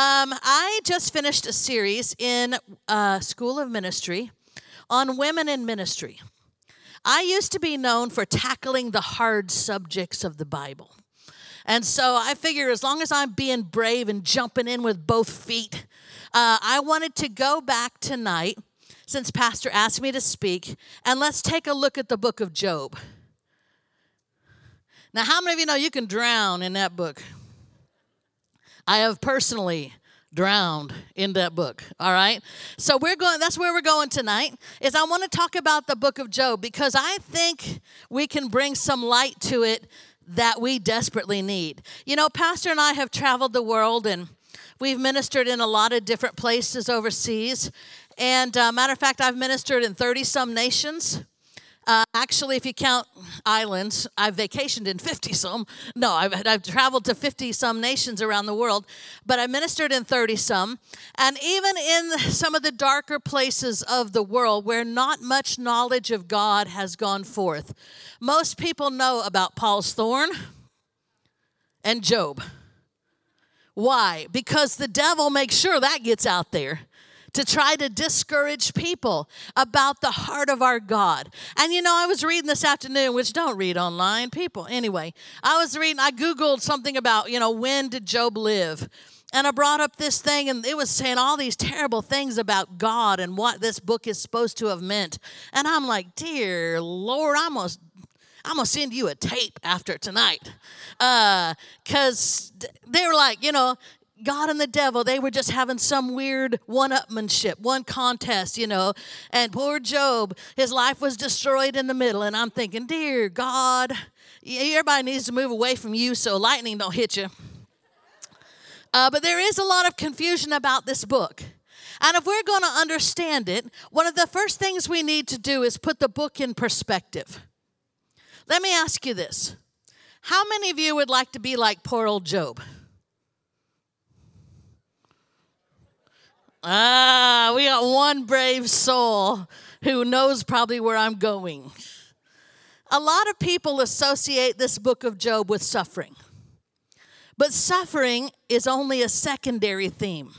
Um, I just finished a series in uh, School of Ministry on women in ministry. I used to be known for tackling the hard subjects of the Bible. And so I figure as long as I'm being brave and jumping in with both feet, uh, I wanted to go back tonight, since Pastor asked me to speak, and let's take a look at the book of Job. Now, how many of you know you can drown in that book? I have personally drowned in that book all right? So we're going that's where we're going tonight is i want to talk about the book of job because i think we can bring some light to it that we desperately need. You know pastor and i have traveled the world and we've ministered in a lot of different places overseas. And uh, matter of fact i've ministered in 30 some nations uh, actually, if you count islands, I've vacationed in 50 some. No, I've, I've traveled to 50 some nations around the world, but I ministered in 30 some. And even in some of the darker places of the world where not much knowledge of God has gone forth, most people know about Paul's thorn and Job. Why? Because the devil makes sure that gets out there to try to discourage people about the heart of our God. And you know, I was reading this afternoon, which don't read online, people. Anyway, I was reading, I Googled something about, you know, when did Job live? And I brought up this thing, and it was saying all these terrible things about God and what this book is supposed to have meant. And I'm like, dear Lord, I'm gonna, I'm gonna send you a tape after tonight. Because uh, they were like, you know, God and the devil, they were just having some weird one upmanship, one contest, you know. And poor Job, his life was destroyed in the middle. And I'm thinking, dear God, everybody needs to move away from you so lightning don't hit you. Uh, but there is a lot of confusion about this book. And if we're going to understand it, one of the first things we need to do is put the book in perspective. Let me ask you this How many of you would like to be like poor old Job? Ah, we got one brave soul who knows probably where I'm going. A lot of people associate this book of Job with suffering. But suffering is only a secondary theme.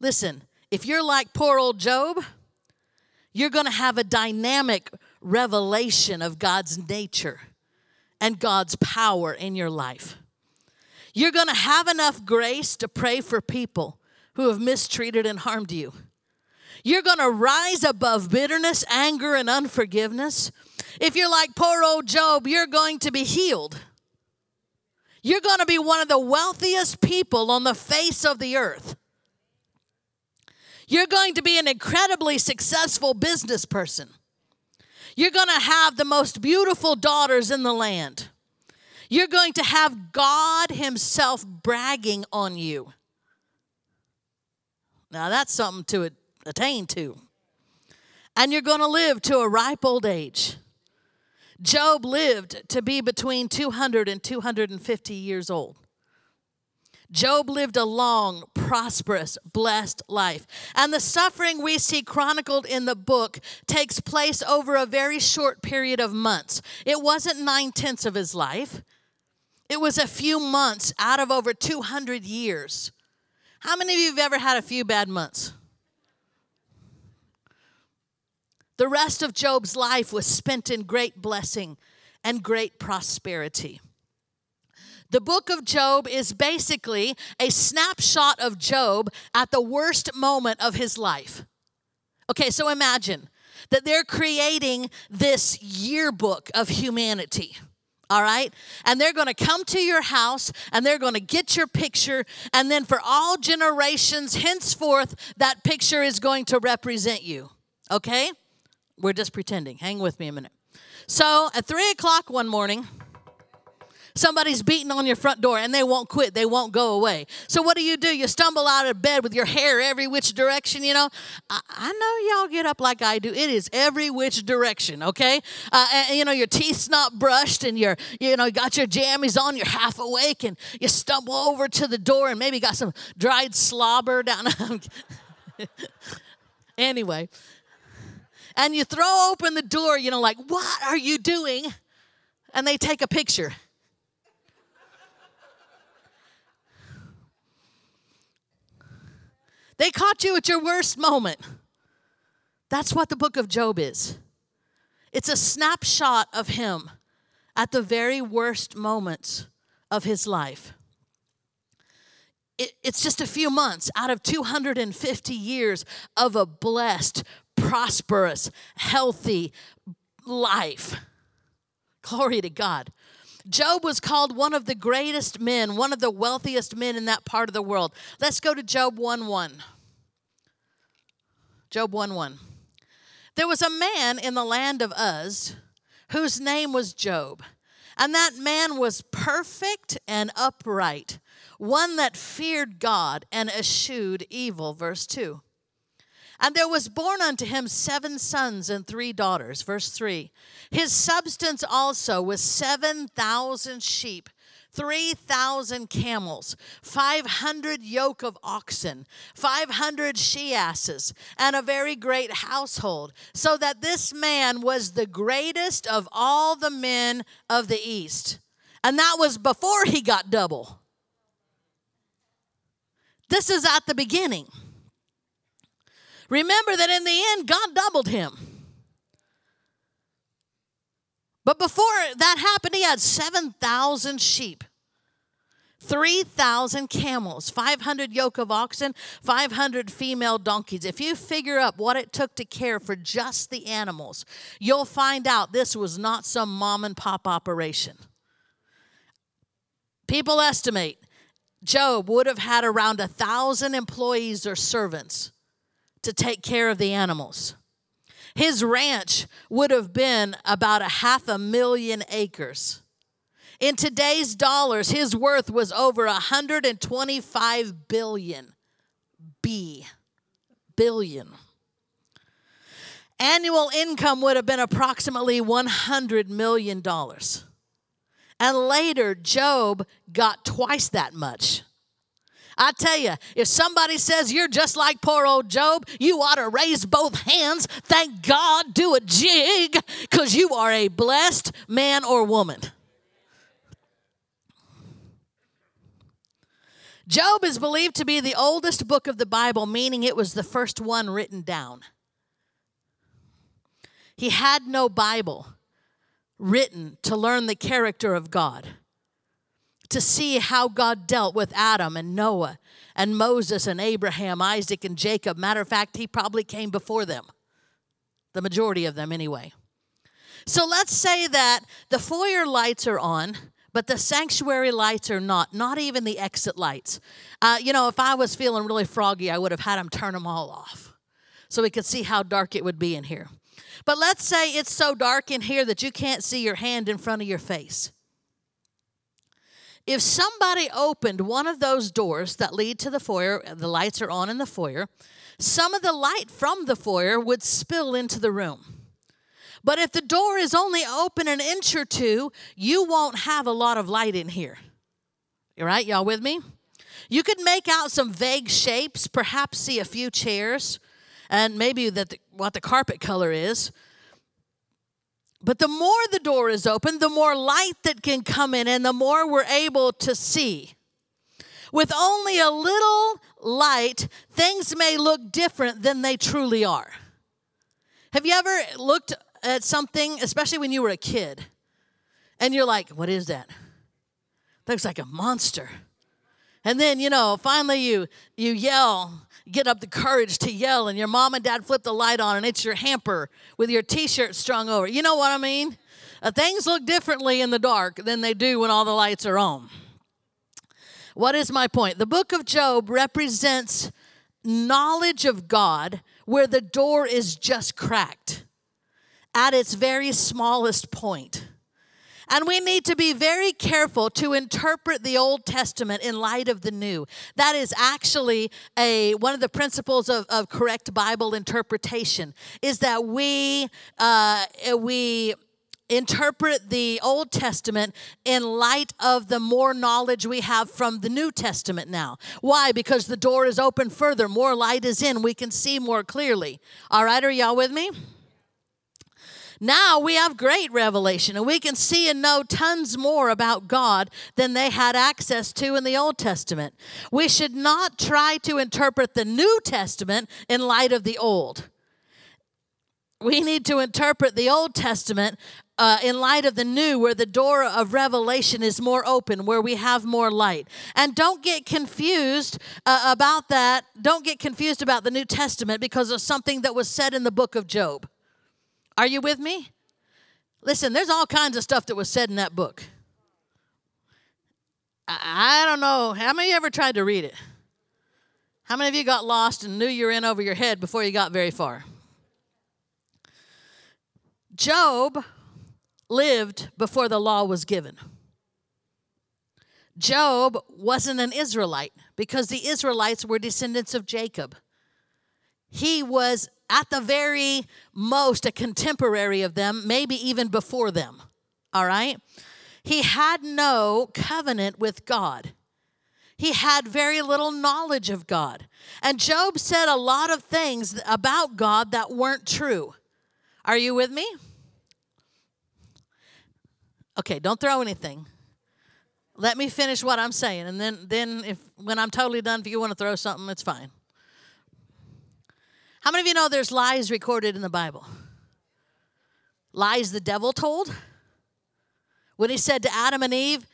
Listen, if you're like poor old Job, you're going to have a dynamic revelation of God's nature and God's power in your life. You're going to have enough grace to pray for people who have mistreated and harmed you. You're going to rise above bitterness, anger, and unforgiveness. If you're like poor old Job, you're going to be healed. You're going to be one of the wealthiest people on the face of the earth. You're going to be an incredibly successful business person. You're going to have the most beautiful daughters in the land. You're going to have God Himself bragging on you. Now that's something to attain to. And you're going to live to a ripe old age. Job lived to be between 200 and 250 years old. Job lived a long, prosperous, blessed life. And the suffering we see chronicled in the book takes place over a very short period of months. It wasn't nine tenths of his life, it was a few months out of over 200 years. How many of you have ever had a few bad months? The rest of Job's life was spent in great blessing and great prosperity. The book of Job is basically a snapshot of Job at the worst moment of his life. Okay, so imagine that they're creating this yearbook of humanity all right? And they're going to come to your house and they're going to get your picture. And then for all generations henceforth, that picture is going to represent you, okay? We're just pretending. Hang with me a minute. So at three o'clock one morning, Somebody's beating on your front door and they won't quit. They won't go away. So what do you do? You stumble out of bed with your hair every which direction, you know. I, I know y'all get up like I do. It is every which direction, okay? Uh, and, you know, your teeth's not brushed and you're, you know, you got your jammies on, you're half awake and you stumble over to the door and maybe got some dried slobber down. anyway, and you throw open the door, you know, like, what are you doing? And they take a picture. They caught you at your worst moment. That's what the book of Job is. It's a snapshot of him at the very worst moments of his life. It, it's just a few months out of 250 years of a blessed, prosperous, healthy life. Glory to God. Job was called one of the greatest men, one of the wealthiest men in that part of the world. Let's go to Job 1 1. Job 1 1. There was a man in the land of Uz whose name was Job. And that man was perfect and upright, one that feared God and eschewed evil. Verse 2. And there was born unto him seven sons and three daughters. Verse 3. His substance also was 7,000 sheep 3,000 camels, 500 yoke of oxen, 500 she asses, and a very great household, so that this man was the greatest of all the men of the east. And that was before he got double. This is at the beginning. Remember that in the end, God doubled him. But before that happened, he had 7,000 sheep, 3,000 camels, 500 yoke of oxen, 500 female donkeys. If you figure up what it took to care for just the animals, you'll find out this was not some mom and pop operation. People estimate Job would have had around a thousand employees or servants to take care of the animals. His ranch would have been about a half a million acres. In today's dollars, his worth was over 125 billion. B. Billion. Annual income would have been approximately 100 million dollars. And later, Job got twice that much. I tell you, if somebody says you're just like poor old Job, you ought to raise both hands, thank God, do a jig, because you are a blessed man or woman. Job is believed to be the oldest book of the Bible, meaning it was the first one written down. He had no Bible written to learn the character of God to see how God dealt with Adam and Noah and Moses and Abraham, Isaac and Jacob. Matter of fact, he probably came before them, the majority of them anyway. So let's say that the foyer lights are on, but the sanctuary lights are not, not even the exit lights. Uh, you know, if I was feeling really froggy, I would have had them turn them all off so we could see how dark it would be in here. But let's say it's so dark in here that you can't see your hand in front of your face. If somebody opened one of those doors that lead to the foyer, the lights are on in the foyer, some of the light from the foyer would spill into the room. But if the door is only open an inch or two, you won't have a lot of light in here. You right? Y'all with me? You could make out some vague shapes, perhaps see a few chairs, and maybe that the, what the carpet color is. But the more the door is open, the more light that can come in, and the more we're able to see. With only a little light, things may look different than they truly are. Have you ever looked at something, especially when you were a kid, and you're like, what is that? That Looks like a monster. And then, you know, finally you you yell get up the courage to yell and your mom and dad flip the light on and it's your hamper with your t-shirt strung over. You know what I mean? Uh, things look differently in the dark than they do when all the lights are on. What is my point? The book of Job represents knowledge of God where the door is just cracked at its very smallest point. And we need to be very careful to interpret the Old Testament in light of the New. That is actually a one of the principles of, of correct Bible interpretation is that we uh, we interpret the Old Testament in light of the more knowledge we have from the New Testament now. Why? Because the door is open further, more light is in, we can see more clearly. All right, are y'all with me? Now we have great revelation and we can see and know tons more about God than they had access to in the Old Testament. We should not try to interpret the New Testament in light of the Old. We need to interpret the Old Testament uh, in light of the new, where the door of revelation is more open, where we have more light. And don't get confused uh, about that. Don't get confused about the New Testament because of something that was said in the book of Job. Are you with me? Listen, there's all kinds of stuff that was said in that book. I, don't know. How many of you ever tried to read it? How many of you got lost and knew you were in over your head before you got very far? Job lived before the law was given. Job wasn't an Israelite because the Israelites were descendants of Jacob. He was at the very most a contemporary of them, maybe even before them. All right? He had no covenant with God. He had very little knowledge of God. And Job said a lot of things about God that weren't true. Are you with me? Okay, don't throw anything. Let me finish what I'm saying, and then, then if when I'm totally done, if you want to throw something, it's fine. How many of you know there's lies recorded in the Bible? Lies the devil told? When he said to Adam and Eve,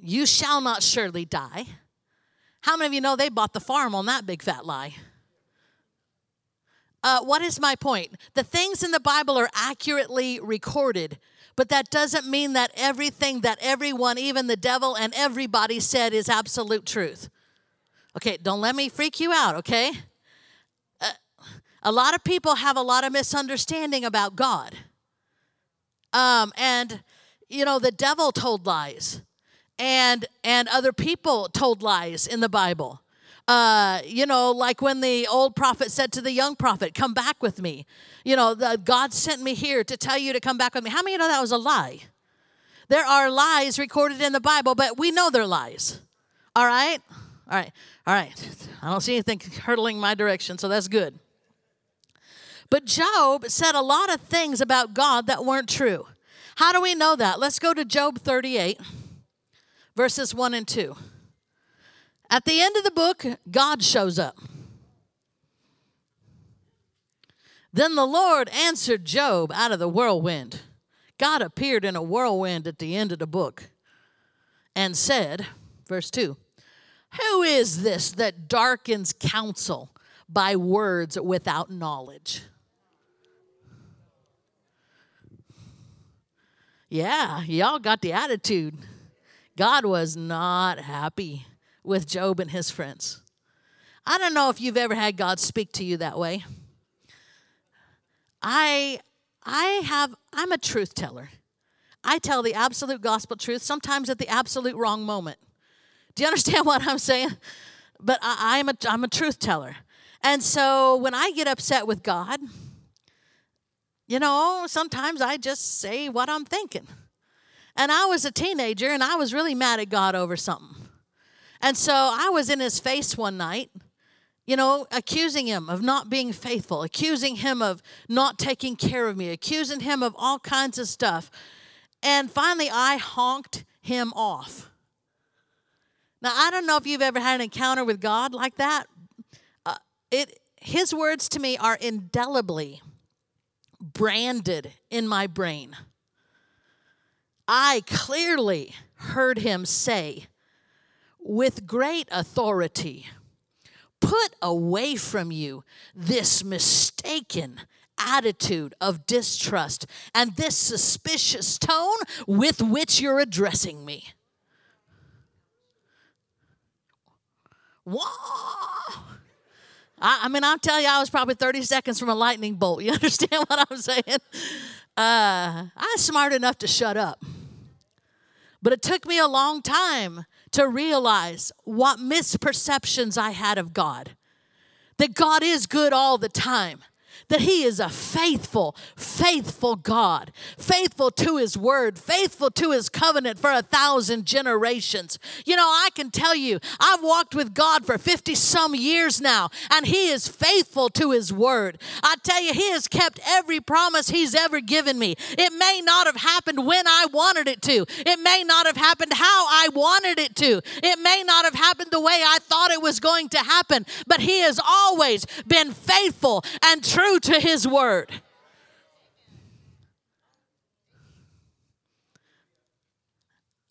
You shall not surely die. How many of you know they bought the farm on that big fat lie? Uh, what is my point? The things in the Bible are accurately recorded, but that doesn't mean that everything that everyone, even the devil and everybody said is absolute truth. Okay, don't let me freak you out, okay? A lot of people have a lot of misunderstanding about God. Um, and, you know, the devil told lies, and, and other people told lies in the Bible. Uh, you know, like when the old prophet said to the young prophet, Come back with me. You know, the, God sent me here to tell you to come back with me. How many you know that was a lie? There are lies recorded in the Bible, but we know they're lies. All right? All right. All right. I don't see anything hurtling my direction, so that's good. But Job said a lot of things about God that weren't true. How do we know that? Let's go to Job 38, verses 1 and 2. At the end of the book, God shows up. Then the Lord answered Job out of the whirlwind. God appeared in a whirlwind at the end of the book and said, verse 2 Who is this that darkens counsel by words without knowledge? Yeah, y'all got the attitude. God was not happy with Job and his friends. I don't know if you've ever had God speak to you that way. I I have I'm a truth teller. I tell the absolute gospel truth, sometimes at the absolute wrong moment. Do you understand what I'm saying? But I, I'm a I'm a truth teller. And so when I get upset with God, you know, sometimes I just say what I'm thinking. And I was a teenager and I was really mad at God over something. And so I was in his face one night, you know, accusing him of not being faithful, accusing him of not taking care of me, accusing him of all kinds of stuff. And finally, I honked him off. Now, I don't know if you've ever had an encounter with God like that. Uh, it, his words to me are indelibly branded in my brain. I clearly heard him say, with great authority. Put away from you this mistaken attitude of distrust and this suspicious tone with which you're addressing me. Whoa! I, I mean, I'll tell you, I was probably 30 seconds from a lightning bolt. You understand what I'm saying? Uh, I was smart enough to shut up. But it took me a long time to realize what misperceptions I had of God. That God is good all the time. That He is a faithful, faithful God, faithful to His word, faithful to His covenant for a thousand generations. You know, I can tell you, I've walked with God for 50 some years now, and He is faithful to His word. I tell you, He has kept every promise He's ever given me. It may not have happened when I wanted it to, it may not have happened how I wanted it to, it may not have happened the way I thought it was going to happen, but He has always been faithful and true to His word.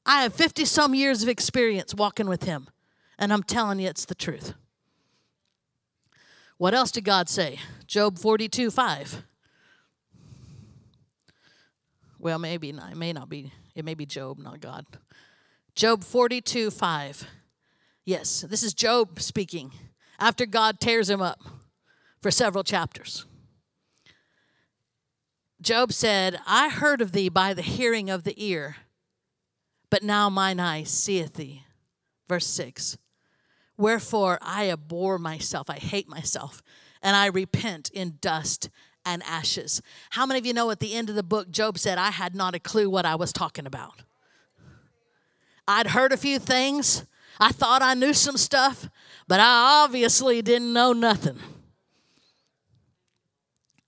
I have 50 some years of experience walking with Him, and I'm telling you, it's the truth. What else did God say? Job 42 5. Well, maybe not. It may not be. It may be Job, not God. Job 42 5. Yes, this is Job speaking after God tears him up for several chapters. Job said, I heard of thee by the hearing of the ear, but now mine eye seeth thee. Verse 6 Wherefore I abhor myself, I hate myself, and I repent in dust and ashes. How many of you know at the end of the book, Job said, I had not a clue what I was talking about? I'd heard a few things, I thought I knew some stuff, but I obviously didn't know nothing.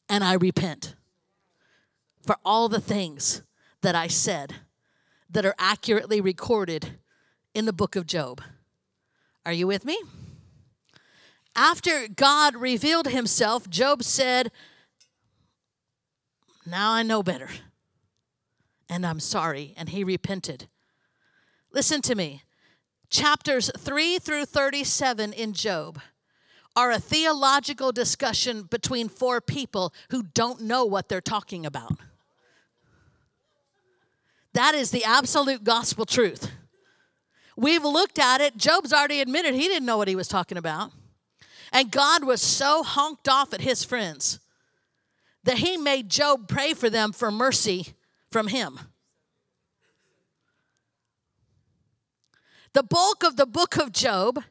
And I repent for all the things that I said that are accurately recorded in the book of Job. Are you with me? After God revealed himself, Job said, Now I know better, and I'm sorry. And he repented. Listen to me chapters 3 through 37 in Job are a theological discussion between four people who don't know what they're talking about. That is the absolute gospel truth. We've looked at it. Job's already admitted he didn't know what he was talking about. And God was so honked off at his friends that he made Job pray for them for mercy from him. The bulk of the book of Job,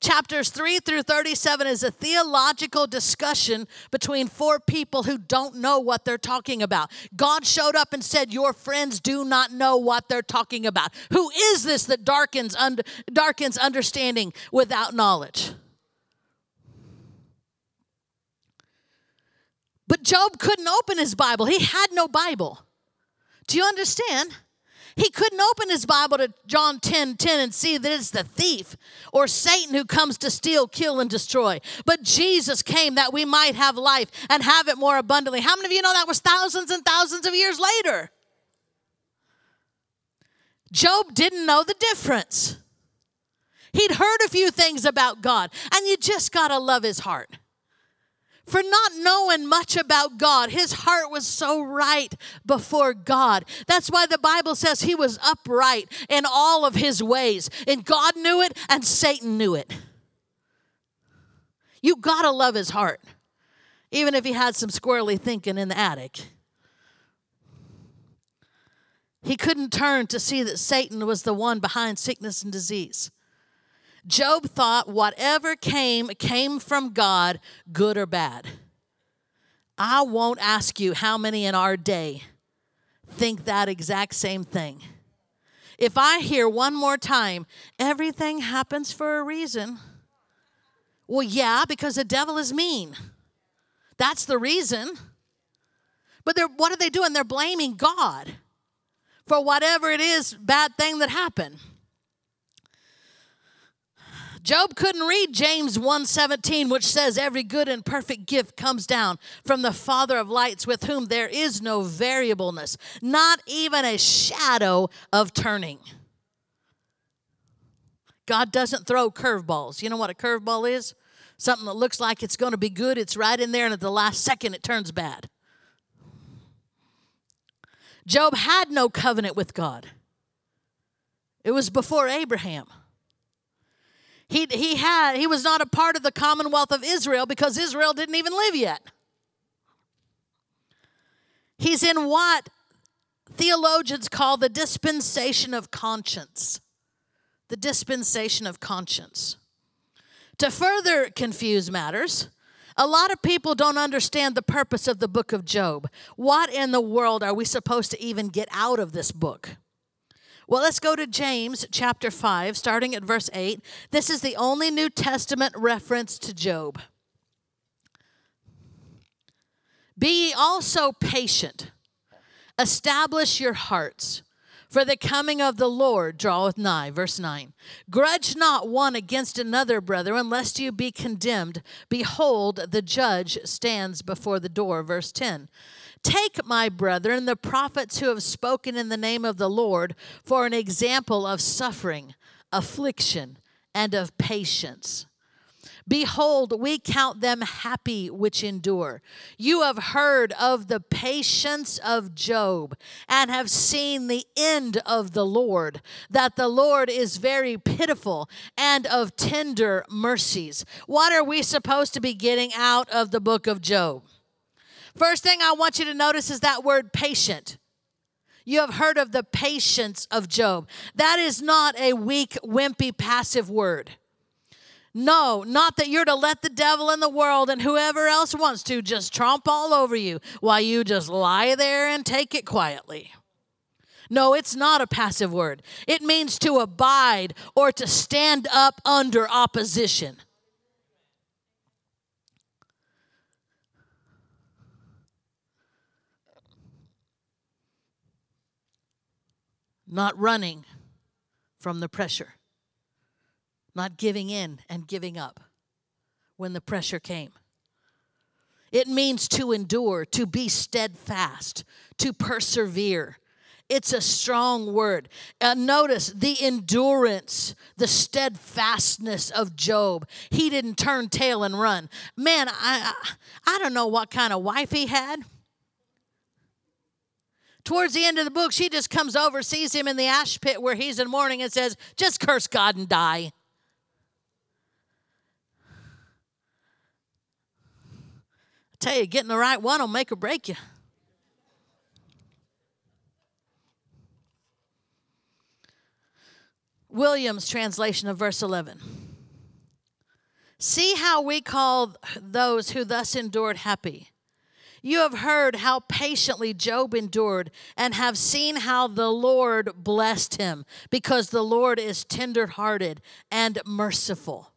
chapters 3 through 37, is a theological discussion between four people who don't know what they're talking about. God showed up and said, Your friends do not know what they're talking about. Who is this that darkens, under, darkens understanding without knowledge? But Job couldn't open his Bible, he had no Bible. Do you understand? He couldn't open his Bible to John 10 10 and see that it's the thief or Satan who comes to steal, kill, and destroy. But Jesus came that we might have life and have it more abundantly. How many of you know that was thousands and thousands of years later? Job didn't know the difference. He'd heard a few things about God, and you just got to love his heart for not knowing much about God. His heart was so right before God. That's why the Bible says he was upright in all of his ways. And God knew it, and Satan knew it. You gotta love his heart, even if he had some squirrely thinking in the attic. He couldn't turn to see that Satan was the one behind sickness and disease. Job thought whatever came, came from God, good or bad. I won't ask you how many in our day think that exact same thing. If I hear one more time, everything happens for a reason. Well, yeah, because the devil is mean. That's the reason. But they're, what are they doing? They're blaming God for whatever it is bad thing that happened. Job couldn't read James 1:17 which says every good and perfect gift comes down from the father of lights with whom there is no variableness, not even a shadow of turning. God doesn't throw curveballs. You know what a curveball is? Something that looks like it's going to be good, it's right in there and at the last second it turns bad. Job had no covenant with God. It was before Abraham. He, he had he was not a part of the commonwealth of Israel because Israel didn't even live yet. He's in what theologians call the dispensation of conscience. The dispensation of conscience. To further confuse matters, A lot of people don't understand the purpose of the book of Job. What in the world are we supposed to even get out of this book? Well, let's go to James chapter 5, starting at verse 8. This is the only New Testament reference to Job. Be ye also patient, establish your hearts. For the coming of the Lord draweth nigh. Verse 9. Grudge not one against another, brethren, lest you be condemned. Behold, the judge stands before the door. Verse 10. Take, my brethren, the prophets who have spoken in the name of the Lord for an example of suffering, affliction, and of patience. Behold, we count them happy which endure. You have heard of the patience of Job and have seen the end of the Lord, that the Lord is very pitiful and of tender mercies. What are we supposed to be getting out of the book of Job? First thing I want you to notice is that word patient. You have heard of the patience of Job. That is not a weak, wimpy, passive word. No, not that you're to let the devil in the world and whoever else wants to just tromp all over you while you just lie there and take it quietly. No, it's not a passive word. It means to abide or to stand up under opposition. Not running from the pressure not giving in and giving up when the pressure came. It means to endure, to be steadfast, to persevere. It's a strong word. Uh, notice the endurance, the steadfastness of Job. He didn't turn tail and run. Man, I, I, I don't know what kind of wife he had. Towards the end of the book, she just comes over, sees him in the ash pit where he's in mourning, and says, Just curse God and die. I tell you, getting the right one will make or break you. Williams' translation of verse 11. See how we call those who thus endured happy. You have heard how patiently Job endured and have seen how the Lord blessed him because the Lord is tenderhearted and merciful.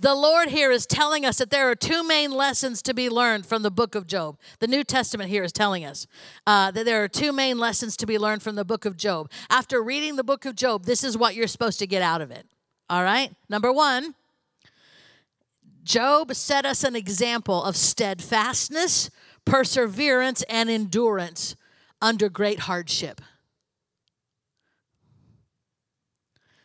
The Lord here is telling us that there are two main lessons to be learned from the book of Job. The New Testament here is telling us uh, that there are two main lessons to be learned from the book of Job. After reading the book of Job, this is what you're supposed to get out of it. All right? Number one, Job set us an example of steadfastness, perseverance, and endurance under great hardship.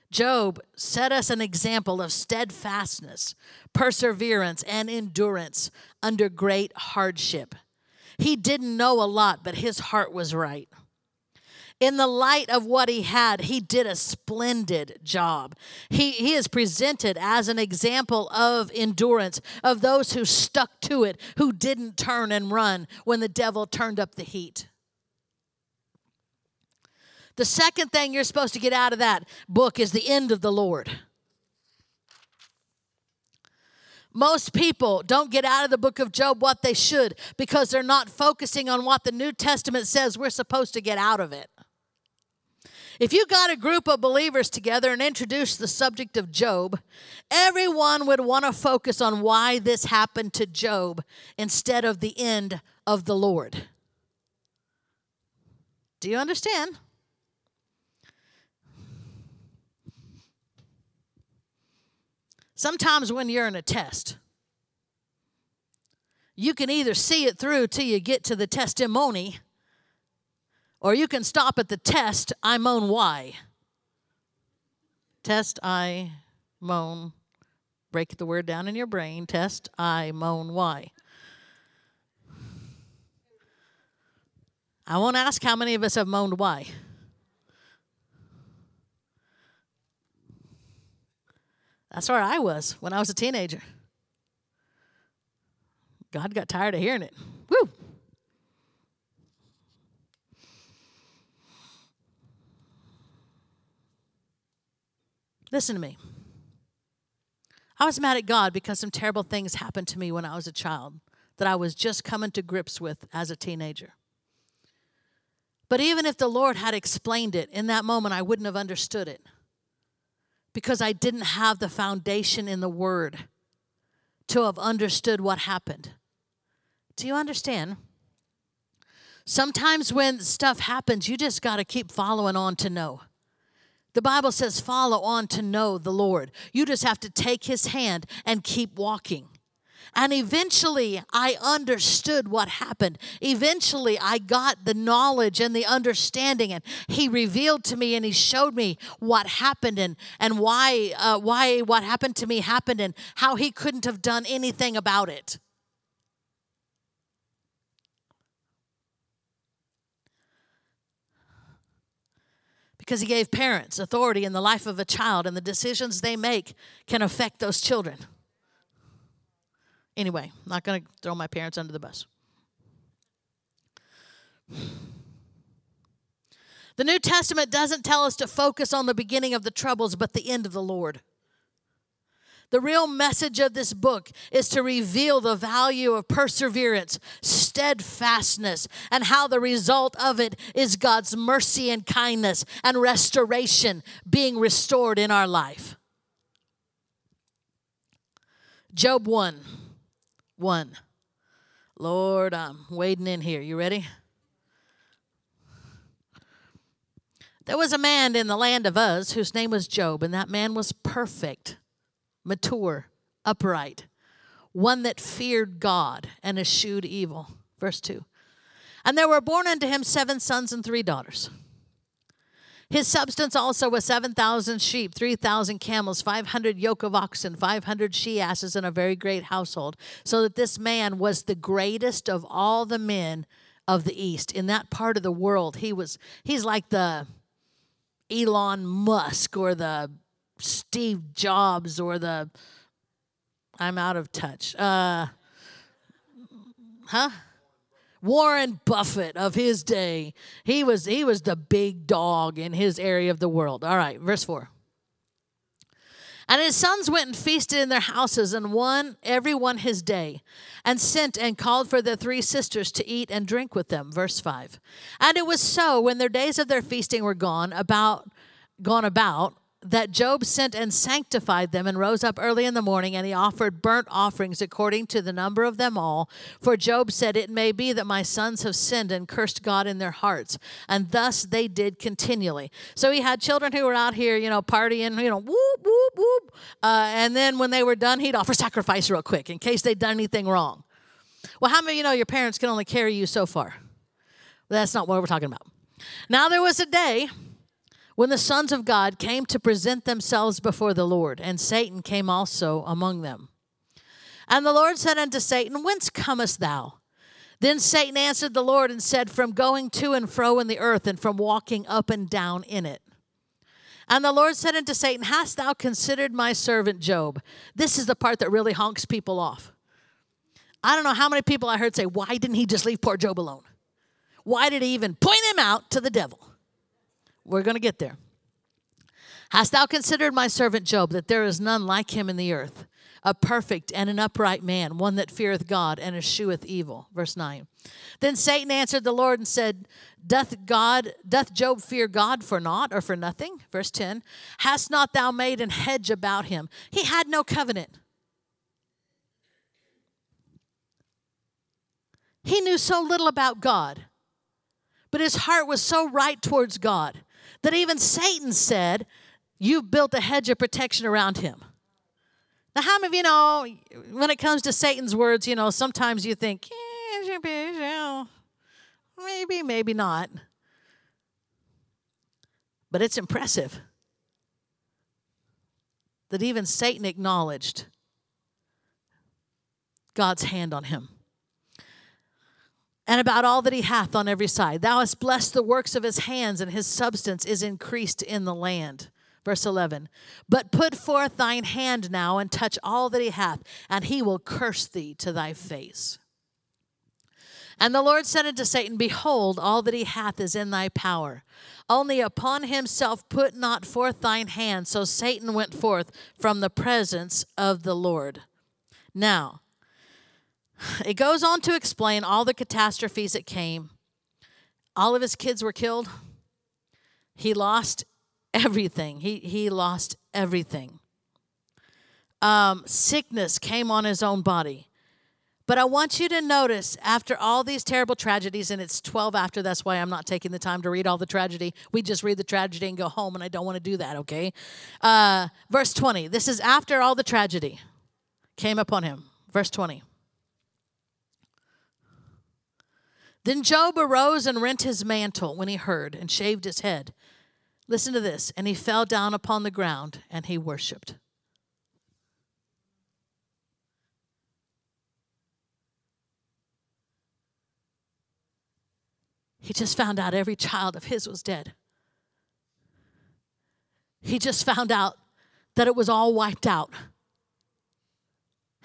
Job set us an example of steadfastness, perseverance, and endurance under great hardship. He didn't know a lot, but his heart was right. In the light of what he had, he did a splendid job. He, he is presented as an example of endurance, of those who stuck to it, who didn't turn and run when the devil turned up the heat. The second thing you're supposed to get out of that book is the end of the Lord. Most people don't get out of the book of Job what they should because they're not focusing on what the New Testament says we're supposed to get out of it. If you got a group of believers together and introduced the subject of Job, everyone would want to focus on why this happened to Job instead of the end of the Lord. Do you understand? Sometimes when you're in a test, you can either see it through till you get to the testimony, or you can stop at the test, I moan why. Test, I moan. Break the word down in your brain. Test, I moan why. I won't ask how many of us have moaned why. That's where I was when I was a teenager. God got tired of hearing it. Woo! Listen to me. I was mad at God because some terrible things happened to me when I was a child that I was just coming to grips with as a teenager. But even if the Lord had explained it in that moment, I wouldn't have understood it because I didn't have the foundation in the Word to have understood what happened. Do you understand? Sometimes when stuff happens, you just got to keep following on to know. The Bible says, follow on to know the Lord. You just have to take his hand and keep walking. And eventually, I understood what happened. Eventually, I got the knowledge and the understanding, and He revealed to me and He showed me what happened and, and why, uh, why what happened to me happened and how He couldn't have done anything about it. Because he gave parents authority in the life of a child, and the decisions they make can affect those children. Anyway, I'm not going to throw my parents under the bus. The New Testament doesn't tell us to focus on the beginning of the troubles, but the end of the Lord. The real message of this book is to reveal the value of perseverance, steadfastness, and how the result of it is God's mercy and kindness and restoration being restored in our life. Job 1. 1. Lord, I'm wading in here. You ready? There was a man in the land of Uz whose name was Job, and that man was perfect, mature, upright, one that feared God and eschewed evil. Verse 2. And there were born unto him seven sons and three daughters. His substance also was 7,000 sheep, 3,000 camels, 500 yoke of oxen, 500 she asses, and a very great household. So that this man was the greatest of all the men of the East. In that part of the world, he was, he's like the Elon Musk or the Steve Jobs or the, I'm out of touch. Uh, huh? Warren Buffett of his day. He was he was the big dog in his area of the world. All right, verse 4. And his sons went and feasted in their houses, and one every one his day, and sent and called for the three sisters to eat and drink with them. Verse 5. And it was so when their days of their feasting were gone about gone about that Job sent and sanctified them and rose up early in the morning and he offered burnt offerings according to the number of them all. For Job said, It may be that my sons have sinned and cursed God in their hearts. And thus they did continually. So he had children who were out here, you know, partying, you know, whoop, whoop, whoop. Uh, and then when they were done, he'd offer sacrifice real quick in case they'd done anything wrong. Well, how many of you know your parents can only carry you so far? That's not what we're talking about. Now there was a day when the sons of God came to present themselves before the Lord, and Satan came also among them. And the Lord said unto Satan, Whence comest thou? Then Satan answered the Lord and said, From going to and fro in the earth, and from walking up and down in it. And the Lord said unto Satan, Hast thou considered my servant Job? This is the part that really honks people off. I don't know how many people I heard say, Why didn't he just leave poor Job alone? Why did he even point him out to the devil? We're going to get there. Hast thou considered my servant Job, that there is none like him in the earth, a perfect and an upright man, one that feareth God and escheweth evil? Verse 9. Then Satan answered the Lord and said, Doth God, doth Job fear God for naught or for nothing? Verse 10. Hast not thou made an hedge about him? He had no covenant. He knew so little about God, but his heart was so right towards God that even Satan said, You've built a hedge of protection around him. Now, how many of you know when it comes to Satan's words, you know, sometimes you think, maybe, maybe not. But it's impressive that even Satan acknowledged God's hand on him and about all that he hath on every side. Thou hast blessed the works of his hands, and his substance is increased in the land. Verse 11. But put forth thine hand now and touch all that he hath, and he will curse thee to thy face. And the Lord said unto Satan, Behold, all that he hath is in thy power. Only upon himself put not forth thine hand. So Satan went forth from the presence of the Lord. Now, it goes on to explain all the catastrophes that came. All of his kids were killed. He lost everything. He, he lost everything. Um, sickness came on his own body. But I want you to notice after all these terrible tragedies, and it's 12 after, that's why I'm not taking the time to read all the tragedy. We just read the tragedy and go home, and I don't want to do that, okay? Uh, verse 20. This is after all the tragedy came upon him. Verse 20. Then Job arose and rent his mantle when he heard and shaved his head. Listen to this. And he fell down upon the ground and he worshiped. He just found out every child of his was dead. He just found out that it was all wiped out.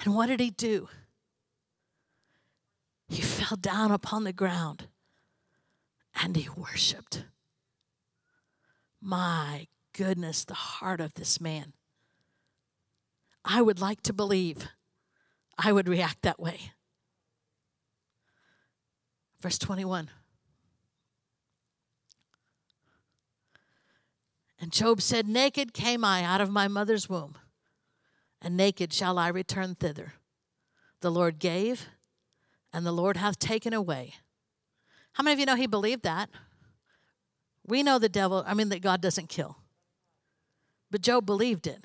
And what did he do? He fell down upon the ground and he worshiped. My goodness, the heart of this man. I would like to believe I would react that way. Verse 21. And Job said, Naked came I out of my mother's womb, and naked shall I return thither. The Lord gave, and the Lord hath taken away. How many of you know he believed that? We know the devil, I mean, that God doesn't kill. But Job believed it.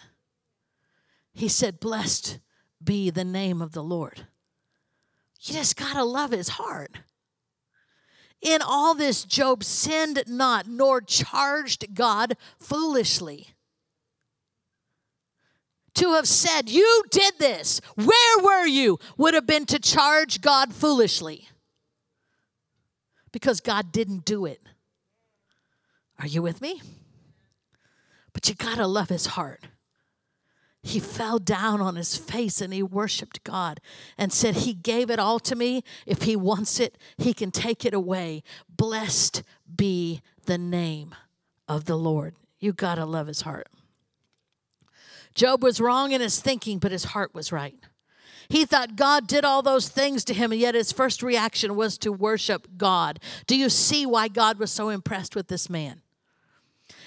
He said, Blessed be the name of the Lord. You just got to love his heart. In all this, Job sinned not, nor charged God foolishly. To have said, You did this, where were you, would have been to charge God foolishly. Because God didn't do it. Are you with me? But you gotta love his heart he fell down on his face and he worshiped God and said, He gave it all to me. If he wants it, he can take it away. Blessed be the name of the Lord. You got to love his heart. Job was wrong in his thinking, but his heart was right. He thought God did all those things to him, and yet his first reaction was to worship God. Do you see why God was so impressed with this man?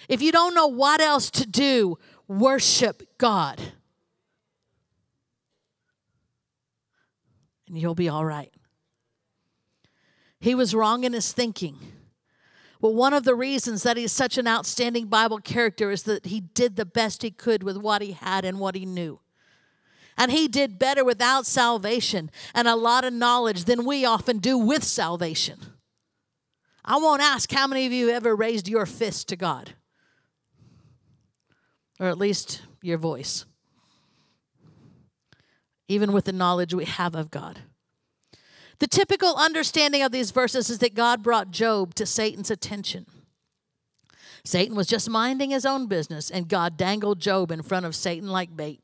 If you don't know what else to do, worship God. And you'll be all right. He was wrong in his thinking. Well, one of the reasons that he's such an outstanding Bible character is that he did the best he could with what he had and what he knew. And he did better without salvation and a lot of knowledge than we often do with salvation. I won't ask how many of you ever raised your fist to God or at least your voice, even with the knowledge we have of God. The typical understanding of these verses is that God brought Job to Satan's attention. Satan was just minding his own business, and God dangled Job in front of Satan like bait.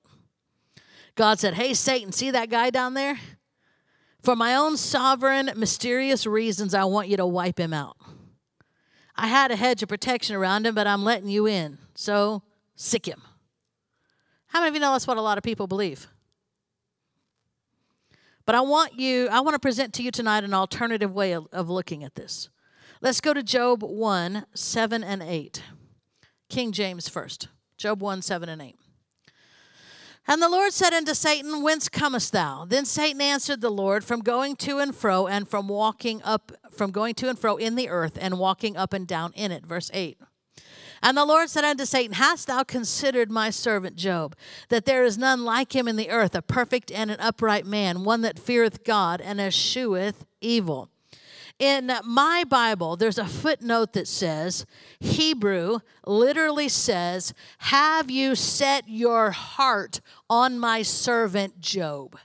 God said, Hey, Satan, see that guy down there? For my own sovereign, mysterious reasons, I want you to wipe him out. I had a hedge of protection around him, but I'm letting you in. So sic him. How many of you know that's what a lot of people believe? But I want you, I want to present to you tonight an alternative way of, of looking at this. Let's go to Job 1 7 and 8. King James first. Job 1 7 and 8. And the Lord said unto Satan, Whence comest thou? Then Satan answered the Lord, From going to and fro, and from walking up, from going to and fro in the earth, and walking up and down in it. Verse 8. And the Lord said unto Satan, Hast thou considered my servant Job, that there is none like him in the earth, a perfect and an upright man, one that feareth God and escheweth evil? In my Bible, there's a footnote that says, Hebrew literally says, Have you set your heart on my servant Job?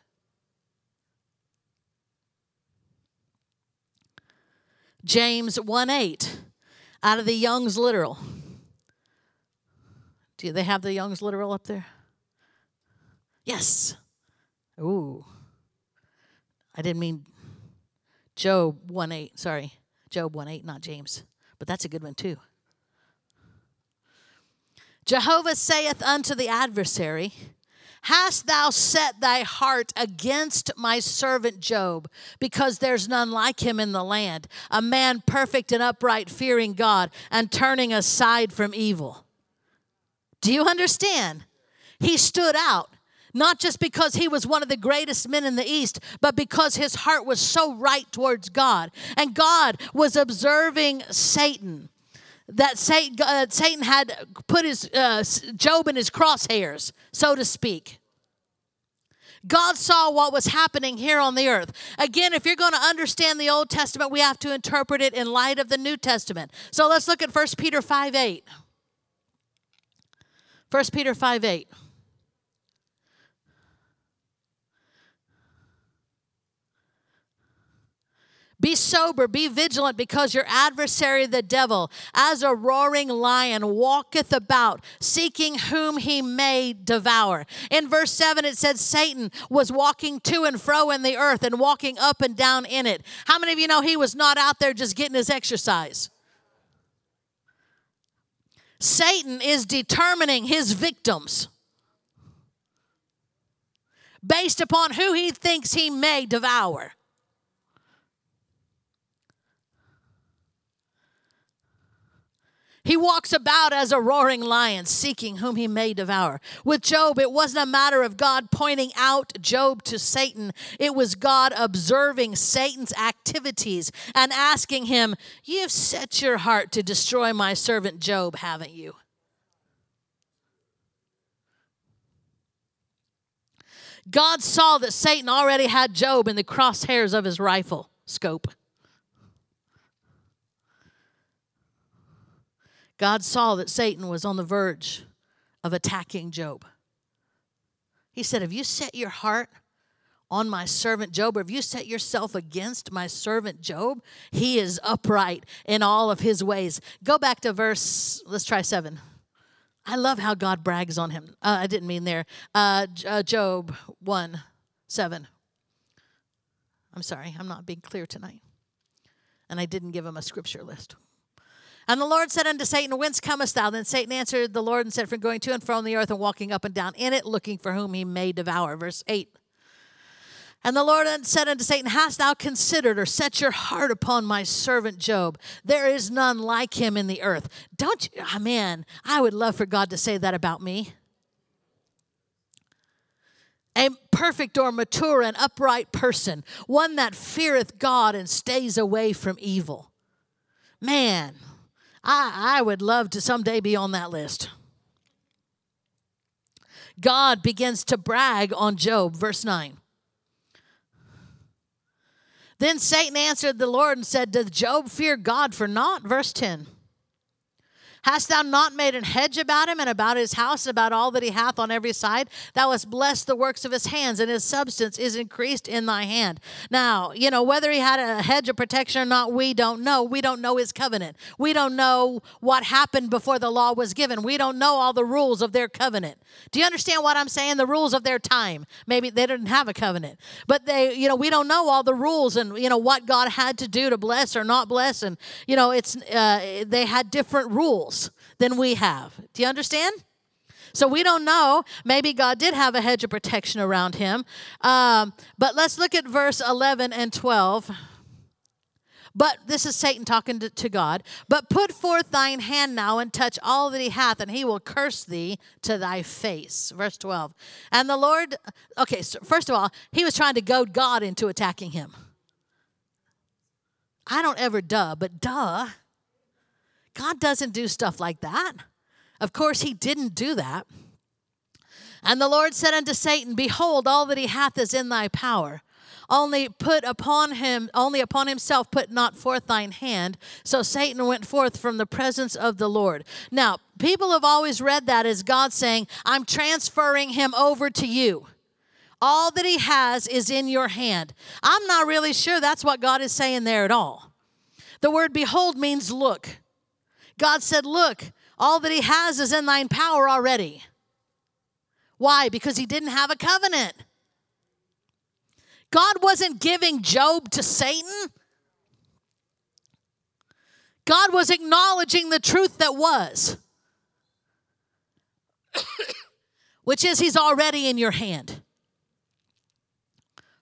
James 1 8, out of the Young's literal. Do they have the Young's literal up there? Yes. Ooh. I didn't mean Job 1 8, sorry. Job 1 8, not James. But that's a good one too. Jehovah saith unto the adversary, Hast thou set thy heart against my servant Job, because there's none like him in the land, a man perfect and upright, fearing God, and turning aside from evil? Do you understand? He stood out, not just because he was one of the greatest men in the East, but because his heart was so right towards God. And God was observing Satan that Satan, uh, had put his uh, Job in his crosshairs, so to speak. God saw what was happening here on the earth. Again, if you're going to understand the Old Testament, we have to interpret it in light of the New Testament. So let's look at 1 Peter 5 8. 1 Peter 5 8. Be sober, be vigilant, because your adversary, the devil, as a roaring lion, walketh about, seeking whom he may devour. In verse 7, it said Satan was walking to and fro in the earth and walking up and down in it. How many of you know he was not out there just getting his exercise? Satan is determining his victims based upon who he thinks he may devour. He walks about as a roaring lion, seeking whom he may devour. With Job, it wasn't a matter of God pointing out Job to Satan, it was God observing Satan's activities and asking him, You've set your heart to destroy my servant Job, haven't you? God saw that Satan already had Job in the crosshairs of his rifle scope. God saw that Satan was on the verge of attacking Job. He said, Have you set your heart on my servant Job, or have you set yourself against my servant Job? He is upright in all of his ways. Go back to verse, let's try seven. I love how God brags on him. Uh, I didn't mean there. Uh, uh, Job 1 7. I'm sorry, I'm not being clear tonight. And I didn't give him a scripture list. And the Lord said unto Satan, Whence comest thou? Then Satan answered the Lord and said, From going to and from the earth and walking up and down in it, looking for whom he may devour. Verse 8. And the Lord said unto Satan, Hast thou considered or set your heart upon my servant Job? There is none like him in the earth. Don't you, oh man, I would love for God to say that about me. A perfect or mature and upright person, one that feareth God and stays away from evil. Man, I, I would love to someday be on that list. God begins to brag on Job, verse 9. Then Satan answered the Lord and said, Doth Job fear God for naught? Verse 10. Hast thou not made an hedge about him and about his house and about all that he hath on every side? Thou hast blessed the works of his hands, and his substance is increased in thy hand. Now, you know, whether he had a hedge of protection or not, we don't know. We don't know his covenant. We don't know what happened before the law was given. We don't know all the rules of their covenant. Do you understand what I'm saying? The rules of their time. Maybe they didn't have a covenant, but they, you know, we don't know all the rules and, you know, what God had to do to bless or not bless. And, you know, it's, uh, they had different rules than we have. Do you understand? So we don't know. Maybe God did have a hedge of protection around him. Um, but let's look at verse 11 and 12. But this is Satan talking to, to, God. But put forth thine hand now and touch all that he hath, and he will curse thee to thy face. Verse 12. And the Lord, okay, so first of all, he was trying to goad God into attacking him. I don't ever duh, but duh. God doesn't do stuff like that. Of course, he didn't do that. And the Lord said unto Satan, Behold, all that he hath is in thy power. Only put upon him, only upon himself put not forth thine hand. So Satan went forth from the presence of the Lord. Now, people have always read that as God saying, I'm transferring him over to you. All that he has is in your hand. I'm not really sure that's what God is saying there at all. The word behold means look. God said, Look, all that he has is in thine power already. Why? Because he didn't have a covenant. God wasn't giving Job to Satan. God was acknowledging the truth that was, which is, He's already in your hand.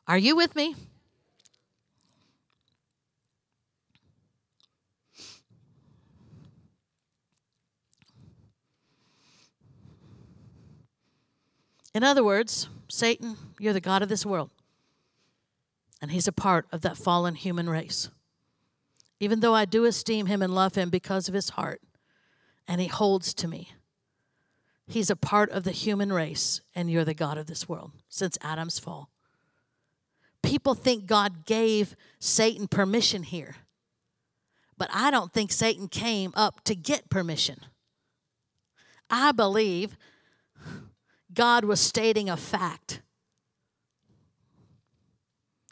Are you with me? In other words, Satan, you're the God of this world. And he's a part of that fallen human race. Even though I do esteem him and love him because of his heart, and he holds to me, he's a part of the human race, and you're the God of this world since Adam's fall. People think God gave Satan permission here, but I don't think Satan came up to get permission. I believe God was stating a fact.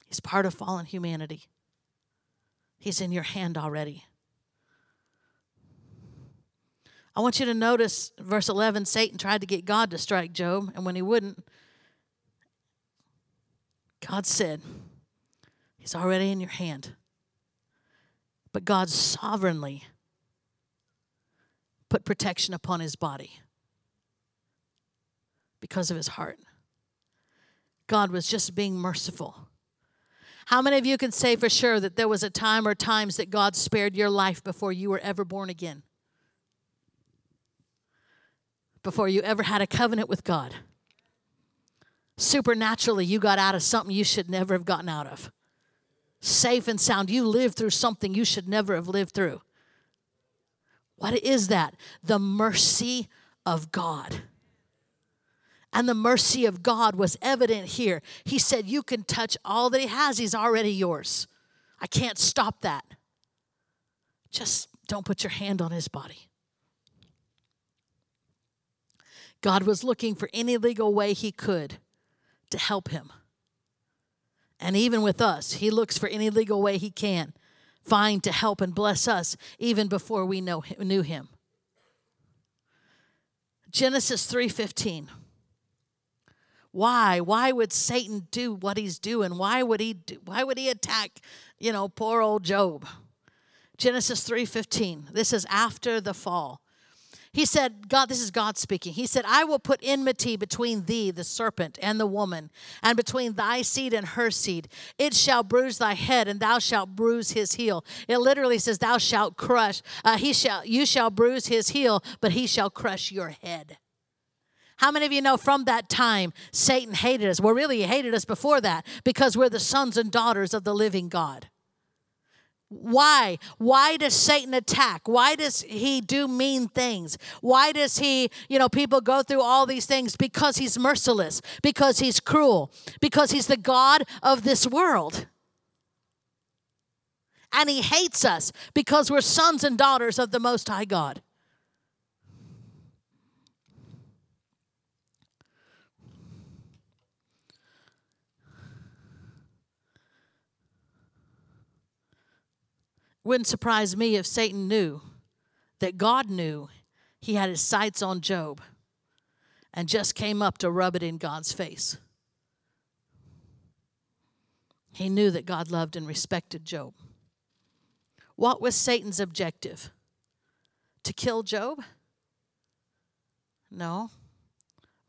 He's part of fallen humanity. He's in your hand already. I want you to notice verse 11 Satan tried to get God to strike Job, and when he wouldn't, God said, He's already in your hand. But God sovereignly put protection upon his body because of his heart. God was just being merciful. How many of you can say for sure that there was a time or times that God spared your life before you were ever born again? Before you ever had a covenant with God? Supernaturally, you got out of something you should never have gotten out of. Safe and sound, you lived through something you should never have lived through. What is that? The mercy of God. And the mercy of God was evident here. He said, You can touch all that He has, He's already yours. I can't stop that. Just don't put your hand on His body. God was looking for any legal way He could to help him. And even with us, He looks for any legal way He can find to help and bless us even before we know, knew Him. Genesis 3:15 why? Why would Satan do what he's doing? Why would he do, why would he attack, you know, poor old Job? Genesis 3:15. This is after the fall. He said, God, this is God speaking. He said, I will put enmity between thee, the serpent, and the woman, and between thy seed and her seed. It shall bruise thy head, and thou shalt bruise his heel. It literally says, Thou shalt crush. Uh, he shall, you shall bruise his heel, but he shall crush your head. How many of you know from that time Satan hated us? Well, really, he hated us before that because we're the sons and daughters of the living God. Why? Why does Satan attack? Why does he do mean things? Why does he, you know, people go through all these things? Because he's merciless, because he's cruel, because he's the God of this world. And he hates us because we're sons and daughters of the Most High God. Wouldn't surprise me if Satan knew that God knew he had his sights on Job and just came up to rub it in God's face. He knew that God loved and respected Job. What was Satan's objective? To kill Job? No.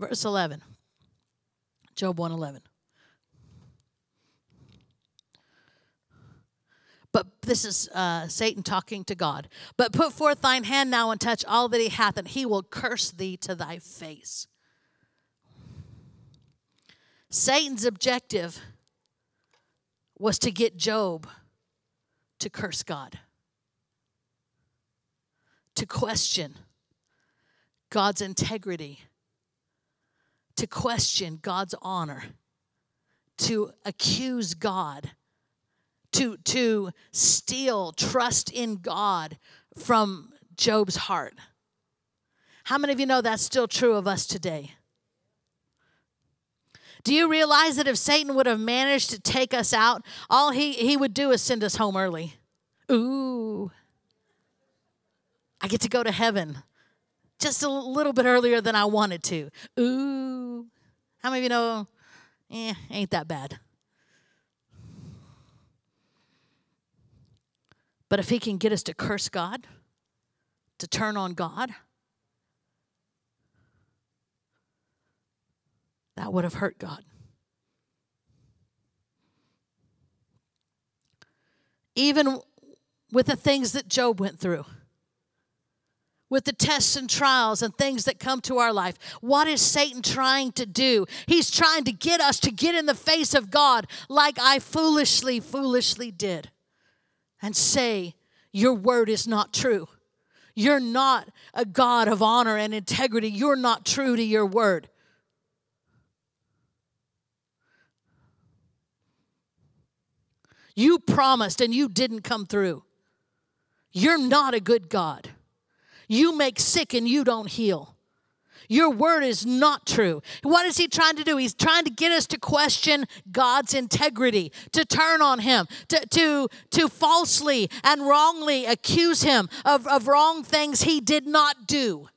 Verse 11. Job 111. But this is uh, Satan talking to God. But put forth thine hand now and touch all that he hath, and he will curse thee to thy face. Satan's objective was to get Job to curse God, to question God's integrity, to question God's honor, to accuse God to, to steal trust in God from Job's heart. How many of you know that's still true of us today? Do you realize that if Satan would have managed to take us out, all he, he would do is send us home early? Ooh, I get to go to heaven just a little bit earlier than I wanted to. Ooh, how many of you know, eh, ain't that bad? But if he can get us to curse God, to turn on God, that would have hurt God. Even with the things that Job went through, with the tests and trials and things that come to our life. What is Satan trying to do? He's trying to get us to get in the face of God like I foolishly, foolishly did and say, Your word is not true. You're not a God of honor and integrity. You're not true to your word. You promised and you didn't come through. You're not a good God. You make sick and you don't heal. Your word is not true. What is he trying to do? He's trying to get us to question God's integrity, to turn on him, to, to, to falsely and wrongly accuse him of, of wrong things he did not do.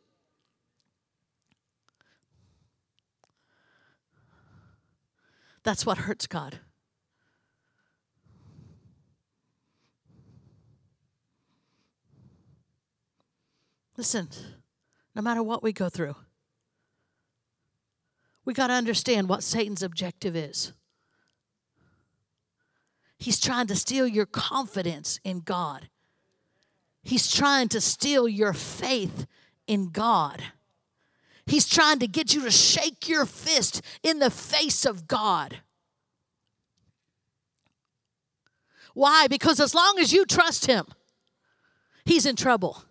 That's what hurts God. Listen, no matter what we go through, we got to understand what Satan's objective is. He's trying to steal your confidence in God. He's trying to steal your faith in God. He's trying to get you to shake your fist in the face of God. Why? Because as long as you trust Him, He's in trouble.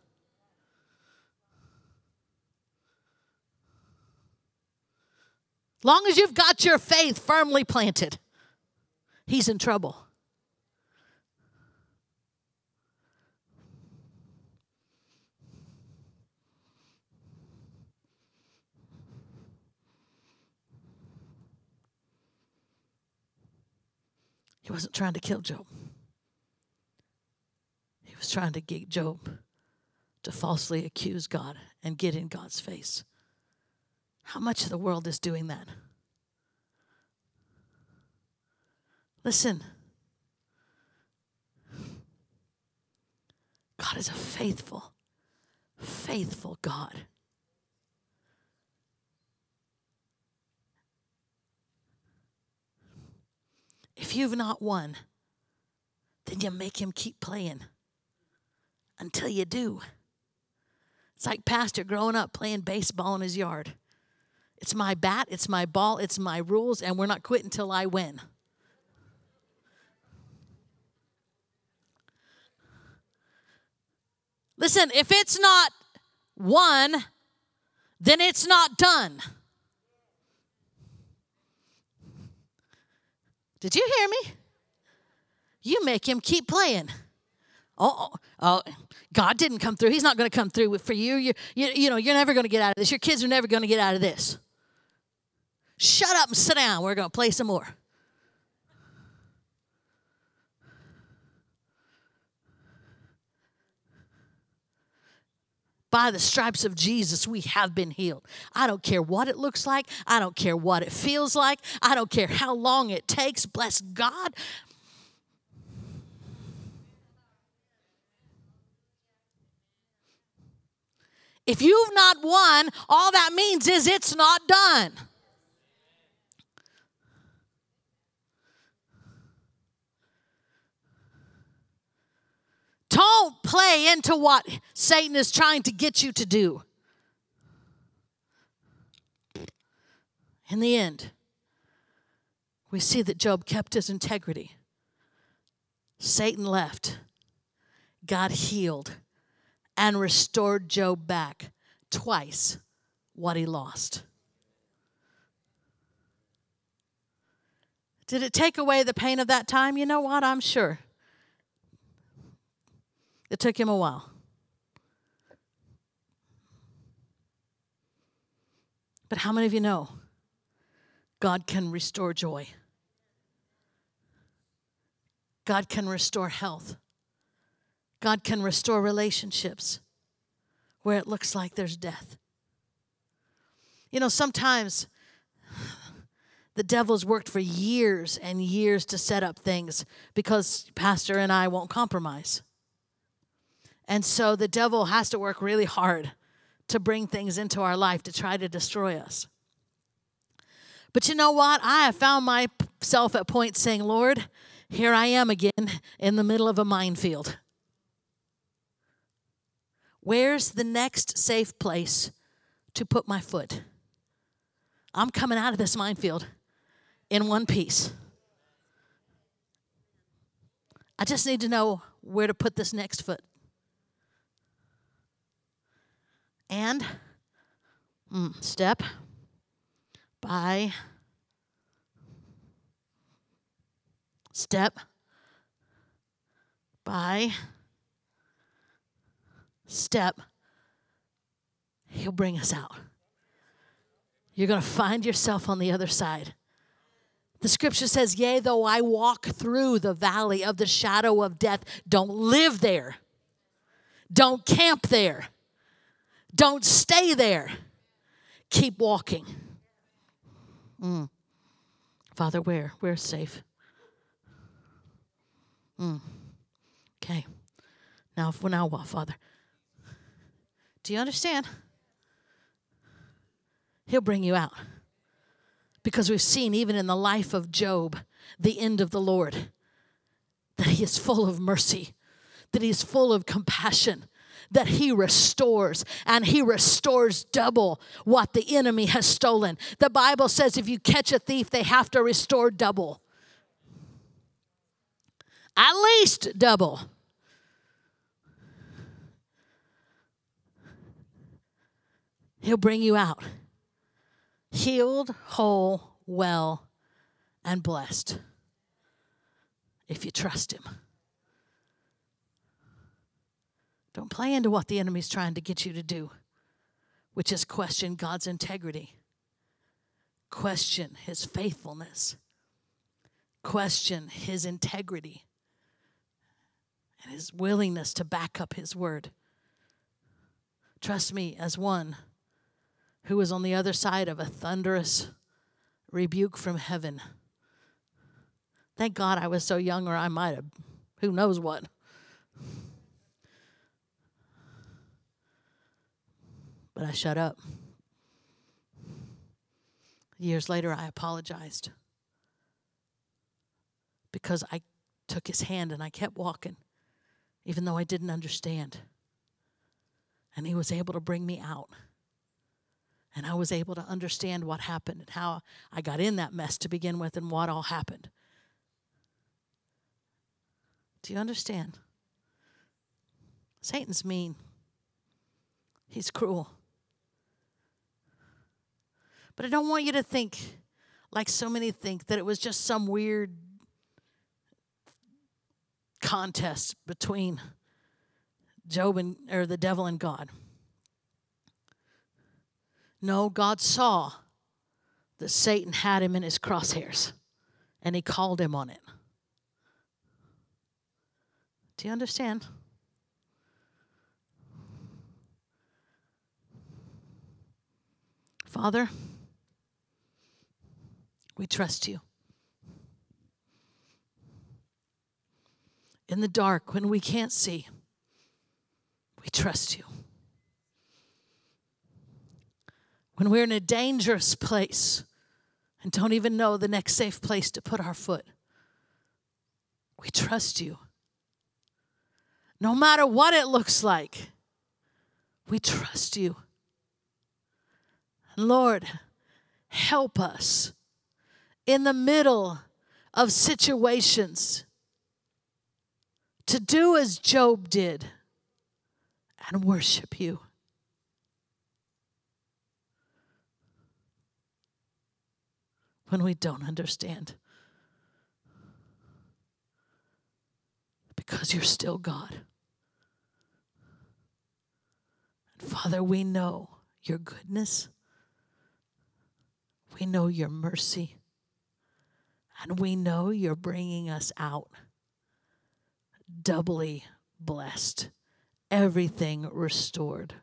Long as you've got your faith firmly planted, he's in trouble. He wasn't trying to kill Job. He was trying to get Job to falsely accuse God and get in God's face. How much of the world is doing that? Listen. God is a faithful, faithful God. If you've not won, then you make him keep playing until you do. It's like Pastor growing up playing baseball in his yard. It's my bat, it's my ball, it's my rules, and we're not quitting until I win. Listen, if it's not won, then it's not done. Did you hear me? You make him keep playing. Oh, oh, oh God didn't come through. He's not going to come through for you. You, you. you know, you're never going to get out of this. Your kids are never going to get out of this. Shut up and sit down. We're going to play some more. By the stripes of Jesus, we have been healed. I don't care what it looks like. I don't care what it feels like. I don't care how long it takes. Bless God. If you've not won, all that means is it's not done. Don't play into what Satan is trying to get you to do. In the end, we see that Job kept his integrity. Satan left. God healed and restored Job back twice what he lost. Did it take away the pain of that time? You know what? I'm sure. It took him a while. But how many of you know God can restore joy? God can restore health. God can restore relationships where it looks like there's death. You know, sometimes the devil's worked for years and years to set up things because Pastor and I won't compromise. And so the devil has to work really hard to bring things into our life to try to destroy us. But you know what? I have found myself at points saying, Lord, here I am again in the middle of a minefield. Where's the next safe place to put my foot? I'm coming out of this minefield in one piece. I just need to know where to put this next foot. And mm, step by step by step, He'll bring us out. You're going to find yourself on the other side. The scripture says, Yea, though I walk through the valley of the shadow of death, don't live there. Don't camp there. Don't stay there. Keep walking. Mm. Father, where? Where's safe? Mm. Okay. Now, for now, what, Father? Do you understand? He'll bring you out. Because we've seen, even in the life of Job, the end of the Lord, that he is full of mercy, that he is full of compassion, that he restores, and he restores double what the enemy has stolen. The Bible says if you catch a thief, they have to restore double. At least double. He'll bring you out healed, whole, well, and blessed if you trust Him. Don't play into what the enemy's trying to get you to do, which is question God's integrity, question His faithfulness, question His integrity, and His willingness to back up His word. Trust me, as one who was on the other side of a thunderous rebuke from heaven. Thank God I was so young, or I might have, who knows what. But I shut up. Years later, I apologized because I took his hand and I kept walking, even though I didn't understand. And he was able to bring me out. And I was able to understand what happened and how I got in that mess to begin with and what all happened. Do you understand? Satan's mean, he's cruel. But I don't want you to think, like so many think, that it was just some weird contest between Job and or the devil and God. No, God saw that Satan had him in his crosshairs and he called him on it. Do you understand? Father, we trust you. In the dark, when we can't see, we trust you. when we're in a dangerous place and don't even know the next safe place to put our foot. We trust you. No matter what it looks like, we trust you. Lord, help us in the middle of situations to do as Job did and worship you. when we don't understand. Because you're still God. And Father, we know your goodness, we know your mercy, and we know you're bringing us out doubly blessed, everything restored.